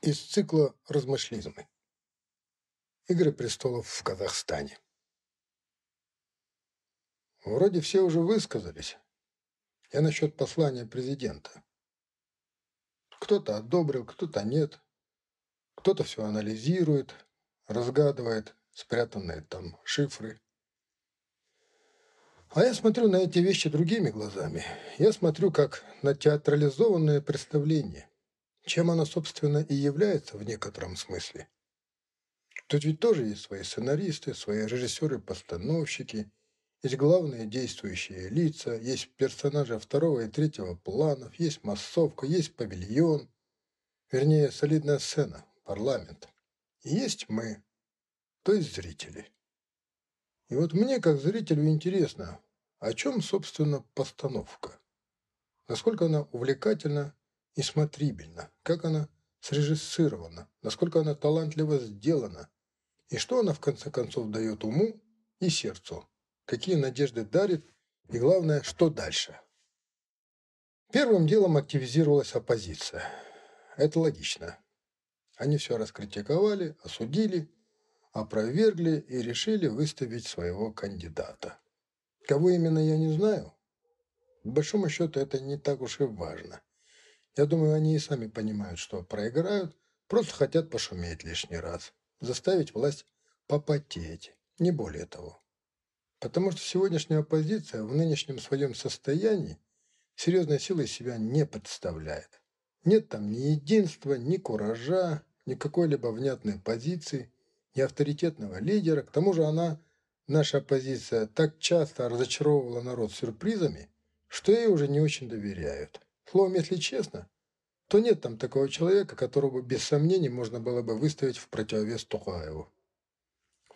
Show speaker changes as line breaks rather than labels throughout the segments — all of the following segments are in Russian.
из цикла «Размышлизмы». Игры престолов в Казахстане. Вроде все уже высказались. Я насчет послания президента. Кто-то одобрил, кто-то нет. Кто-то все анализирует, разгадывает спрятанные там шифры. А я смотрю на эти вещи другими глазами. Я смотрю как на театрализованное представление – чем она, собственно, и является в некотором смысле. Тут ведь тоже есть свои сценаристы, свои режиссеры-постановщики, есть главные действующие лица, есть персонажи второго и третьего планов, есть массовка, есть павильон, вернее, солидная сцена, парламент. И есть мы, то есть зрители. И вот мне, как зрителю, интересно, о чем, собственно, постановка? Насколько она увлекательна и смотрибельна, как она срежиссирована, насколько она талантливо сделана, и что она в конце концов дает уму и сердцу, какие надежды дарит, и главное, что дальше. Первым делом активизировалась оппозиция. Это логично. Они все раскритиковали, осудили, опровергли и решили выставить своего кандидата. Кого именно, я не знаю. По большому счету, это не так уж и важно. Я думаю, они и сами понимают, что проиграют, просто хотят пошуметь лишний раз, заставить власть попотеть, не более того. Потому что сегодняшняя оппозиция в нынешнем своем состоянии серьезной силой себя не представляет. Нет там ни единства, ни куража, ни какой-либо внятной позиции, ни авторитетного лидера. К тому же она, наша оппозиция, так часто разочаровывала народ сюрпризами, что ей уже не очень доверяют. Словом, если честно, то нет там такого человека, которого без сомнений можно было бы выставить в противовес Тухаеву.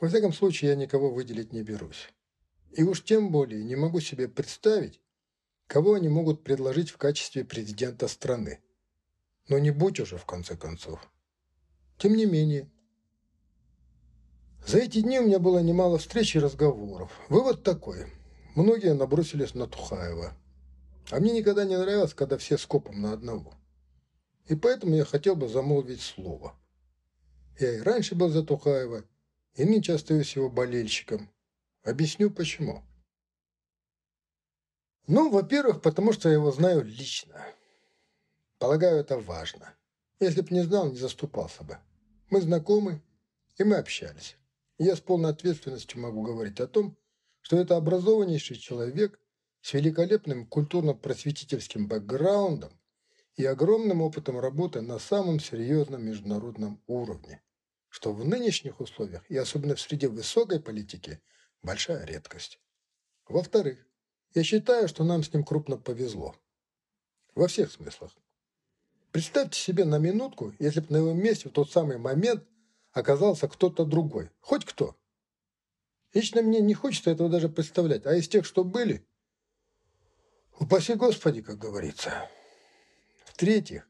Во всяком случае, я никого выделить не берусь. И уж тем более не могу себе представить, кого они могут предложить в качестве президента страны. Но не будь уже, в конце концов. Тем не менее, за эти дни у меня было немало встреч и разговоров. Вывод такой. Многие набросились на Тухаева. А мне никогда не нравилось, когда все скопом на одного. И поэтому я хотел бы замолвить слово. Я и раньше был за Тухаева, и нынче остаюсь его болельщиком. Объясню почему. Ну, во-первых, потому что я его знаю лично. Полагаю, это важно. Если бы не знал, не заступался бы. Мы знакомы, и мы общались. Я с полной ответственностью могу говорить о том, что это образованнейший человек с великолепным культурно-просветительским бэкграундом и огромным опытом работы на самом серьезном международном уровне, что в нынешних условиях и особенно в среде высокой политики большая редкость. Во-вторых, я считаю, что нам с ним крупно повезло. Во всех смыслах. Представьте себе на минутку, если бы на его месте в тот самый момент оказался кто-то другой. Хоть кто. Лично мне не хочется этого даже представлять. А из тех, что были, Упаси Господи, как говорится. В-третьих,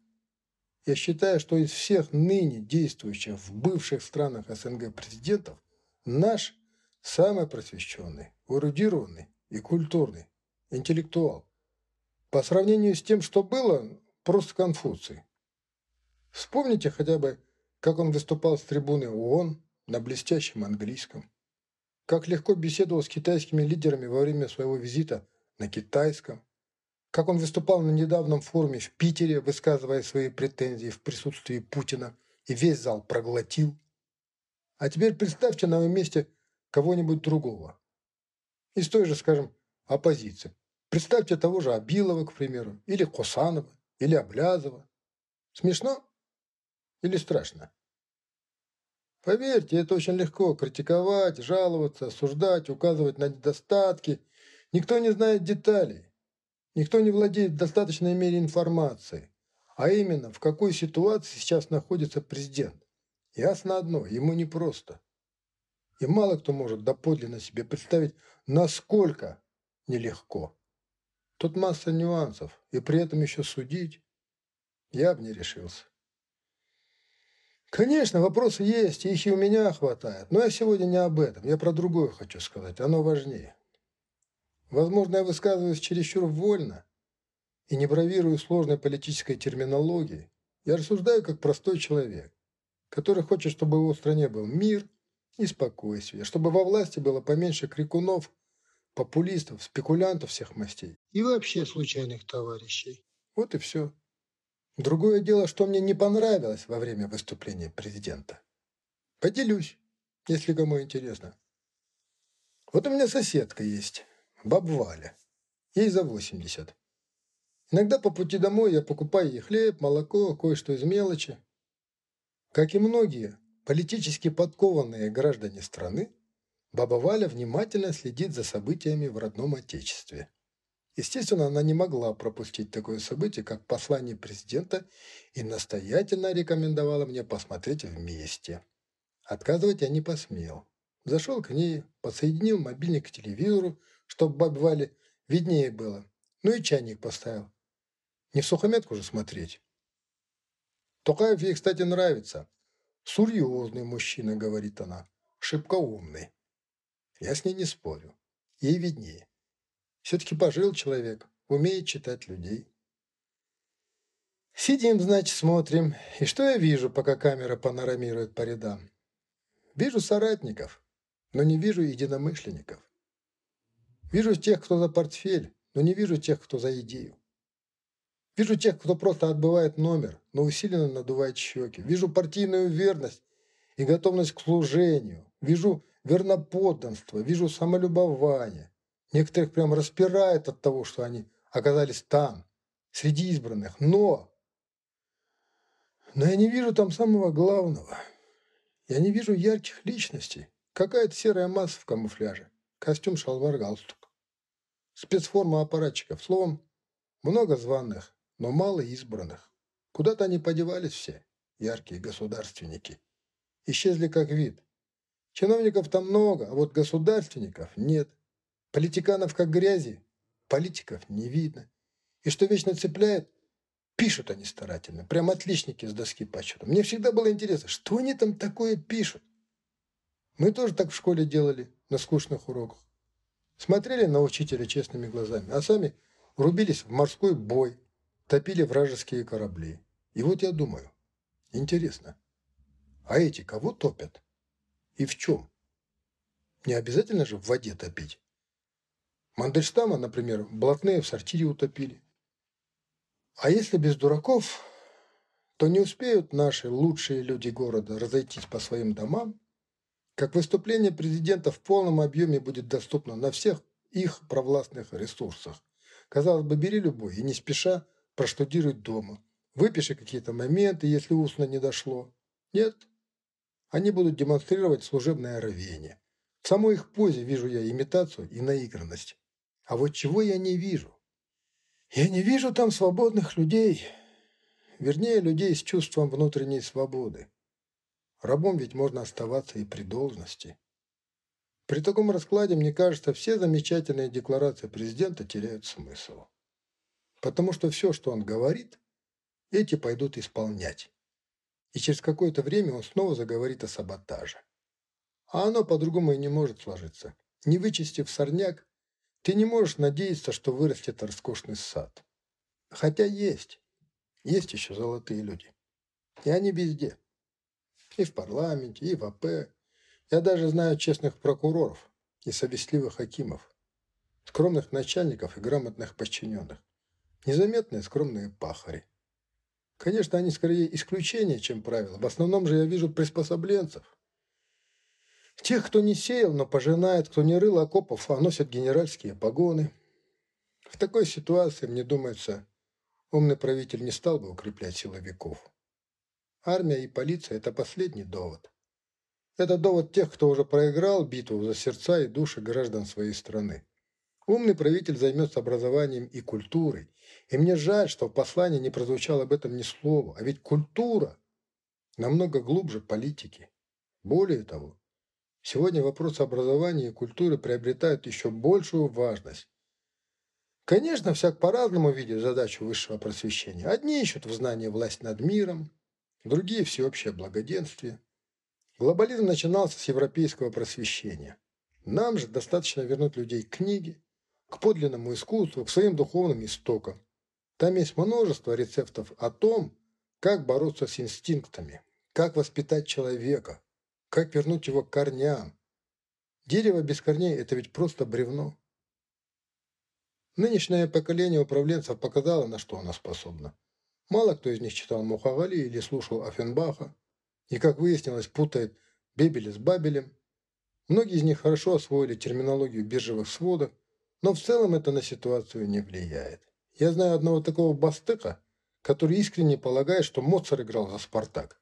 я считаю, что из всех ныне действующих в бывших странах СНГ президентов наш самый просвещенный, эрудированный и культурный, интеллектуал. По сравнению с тем, что было, просто Конфуций. Вспомните хотя бы, как он выступал с трибуны ООН на блестящем английском, как легко беседовал с китайскими лидерами во время своего визита на китайском, как он выступал на недавнем форуме в Питере, высказывая свои претензии в присутствии Путина, и весь зал проглотил. А теперь представьте на его месте кого-нибудь другого. Из той же, скажем, оппозиции. Представьте того же Абилова, к примеру, или Косанова, или Облязова. Смешно или страшно? Поверьте, это очень легко критиковать, жаловаться, осуждать, указывать на недостатки. Никто не знает деталей. Никто не владеет в достаточной мере информацией, а именно, в какой ситуации сейчас находится президент. Ясно одно, ему непросто. И мало кто может доподлинно себе представить, насколько нелегко. Тут масса нюансов, и при этом еще судить я бы не решился. Конечно, вопросы есть, их и у меня хватает, но я сегодня не об этом, я про другое хочу сказать, оно важнее. Возможно, я высказываюсь чересчур вольно и не бравирую сложной политической терминологией, Я рассуждаю как простой человек, который хочет, чтобы в его стране был мир и спокойствие, чтобы во власти было поменьше крикунов, популистов, спекулянтов всех мастей и вообще случайных товарищей. Вот и все. Другое дело, что мне не понравилось во время выступления президента. Поделюсь, если кому интересно. Вот у меня соседка есть, баб Валя. Ей за 80. Иногда по пути домой я покупаю ей хлеб, молоко, кое-что из мелочи. Как и многие политически подкованные граждане страны, баба Валя внимательно следит за событиями в родном отечестве. Естественно, она не могла пропустить такое событие, как послание президента, и настоятельно рекомендовала мне посмотреть вместе. Отказывать я не посмел. Зашел к ней, подсоединил мобильник к телевизору, чтобы бабе Вале виднее было. Ну и чайник поставил. Не в сухометку же смотреть. Токаев ей, кстати, нравится. Серьезный мужчина, говорит она. Шибко умный. Я с ней не спорю. Ей виднее. Все-таки пожил человек, умеет читать людей. Сидим, значит, смотрим. И что я вижу, пока камера панорамирует по рядам? Вижу соратников, но не вижу единомышленников. Вижу тех, кто за портфель, но не вижу тех, кто за идею. Вижу тех, кто просто отбывает номер, но усиленно надувает щеки. Вижу партийную верность и готовность к служению. Вижу верноподданство, вижу самолюбование. Некоторых прям распирает от того, что они оказались там, среди избранных. Но... Но я не вижу там самого главного. Я не вижу ярких личностей. Какая-то серая масса в камуфляже. Костюм, шалвар, галстук. Спецформа аппаратчиков. Словом, много званых, но мало избранных. Куда-то они подевались все, яркие государственники. Исчезли как вид. Чиновников там много, а вот государственников нет. Политиканов как грязи, политиков не видно. И что вечно цепляет, пишут они старательно, прям отличники с доски почета. Мне всегда было интересно, что они там такое пишут. Мы тоже так в школе делали, на скучных уроках. Смотрели на учителя честными глазами, а сами рубились в морской бой, топили вражеские корабли. И вот я думаю, интересно, а эти кого топят? И в чем? Не обязательно же в воде топить. Мандельштама, например, блатные в сортире утопили. А если без дураков, то не успеют наши лучшие люди города разойтись по своим домам, как выступление президента в полном объеме будет доступно на всех их провластных ресурсах. Казалось бы, бери любой и не спеша проштудируй дома. Выпиши какие-то моменты, если устно не дошло. Нет. Они будут демонстрировать служебное рвение. В самой их позе вижу я имитацию и наигранность. А вот чего я не вижу? Я не вижу там свободных людей. Вернее, людей с чувством внутренней свободы. Рабом ведь можно оставаться и при должности. При таком раскладе, мне кажется, все замечательные декларации президента теряют смысл. Потому что все, что он говорит, эти пойдут исполнять. И через какое-то время он снова заговорит о саботаже. А оно по-другому и не может сложиться. Не вычистив сорняк, ты не можешь надеяться, что вырастет роскошный сад. Хотя есть. Есть еще золотые люди. И они везде. И в парламенте, и в АП. Я даже знаю честных прокуроров и совестливых хакимов. Скромных начальников и грамотных подчиненных. Незаметные скромные пахари. Конечно, они скорее исключение, чем правило. В основном же я вижу приспособленцев. Тех, кто не сеял, но пожинает, кто не рыл окопов, а носят генеральские погоны. В такой ситуации, мне думается, умный правитель не стал бы укреплять силовиков. Армия и полиция – это последний довод. Это довод тех, кто уже проиграл битву за сердца и души граждан своей страны. Умный правитель займется образованием и культурой. И мне жаль, что в послании не прозвучало об этом ни слова. А ведь культура намного глубже политики. Более того, сегодня вопросы образования и культуры приобретают еще большую важность. Конечно, всяк по-разному видит задачу высшего просвещения. Одни ищут в знании власть над миром, другие – всеобщее благоденствие. Глобализм начинался с европейского просвещения. Нам же достаточно вернуть людей к книге, к подлинному искусству, к своим духовным истокам. Там есть множество рецептов о том, как бороться с инстинктами, как воспитать человека, как вернуть его к корням. Дерево без корней – это ведь просто бревно. Нынешнее поколение управленцев показало, на что оно способно. Мало кто из них читал Мухагали или слушал Афенбаха, и, как выяснилось, путает Бебеля с Бабелем. Многие из них хорошо освоили терминологию биржевых сводок, но в целом это на ситуацию не влияет. Я знаю одного такого бастыка, который искренне полагает, что Моцарт играл за «Спартак».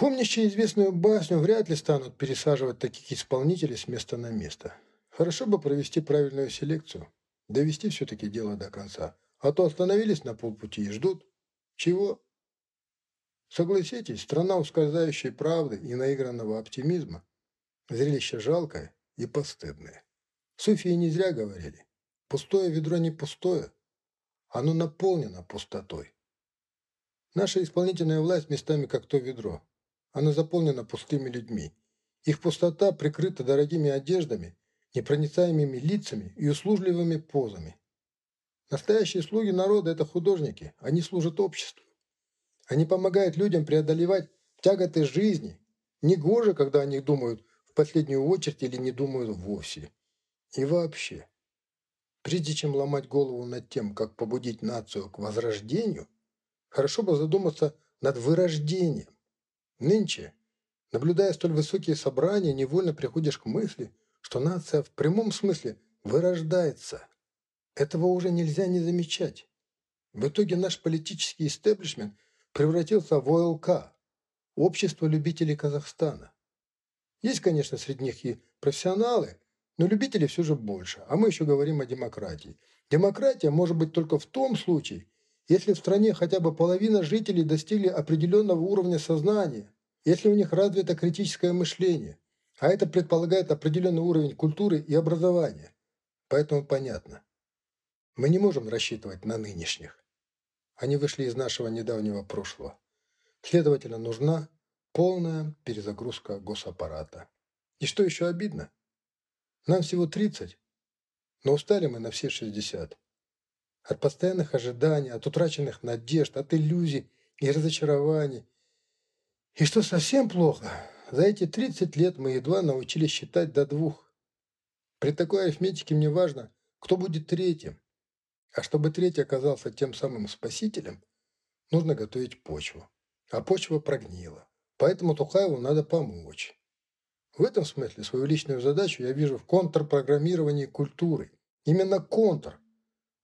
Помнящие известную басню вряд ли станут пересаживать таких исполнителей с места на место. Хорошо бы провести правильную селекцию, довести все-таки дело до конца, а то остановились на полпути и ждут. Чего? Согласитесь, страна ускользающей правды и наигранного оптимизма – зрелище жалкое и постыдное. Суфии не зря говорили, пустое ведро не пустое, оно наполнено пустотой. Наша исполнительная власть местами как то ведро. Она заполнена пустыми людьми. Их пустота прикрыта дорогими одеждами, непроницаемыми лицами и услужливыми позами. Настоящие слуги народа – это художники, они служат обществу. Они помогают людям преодолевать тяготы жизни. Негоже, когда о них думают в последнюю очередь или не думают вовсе. И вообще, прежде чем ломать голову над тем, как побудить нацию к возрождению, хорошо бы задуматься над вырождением. Нынче, наблюдая столь высокие собрания, невольно приходишь к мысли, что нация в прямом смысле вырождается. Этого уже нельзя не замечать. В итоге наш политический истеблишмент – превратился в ОЛК – Общество любителей Казахстана. Есть, конечно, среди них и профессионалы, но любителей все же больше. А мы еще говорим о демократии. Демократия может быть только в том случае, если в стране хотя бы половина жителей достигли определенного уровня сознания, если у них развито критическое мышление, а это предполагает определенный уровень культуры и образования. Поэтому понятно. Мы не можем рассчитывать на нынешних. Они вышли из нашего недавнего прошлого. Следовательно, нужна полная перезагрузка госаппарата. И что еще обидно? Нам всего 30, но устали мы на все 60. От постоянных ожиданий, от утраченных надежд, от иллюзий и разочарований. И что совсем плохо, за эти 30 лет мы едва научились считать до двух. При такой арифметике мне важно, кто будет третьим. А чтобы третий оказался тем самым спасителем, нужно готовить почву. А почва прогнила. Поэтому Тухаеву надо помочь. В этом смысле свою личную задачу я вижу в контрпрограммировании культуры. Именно контр.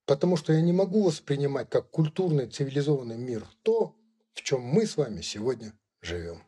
Потому что я не могу воспринимать как культурный цивилизованный мир то, в чем мы с вами сегодня живем.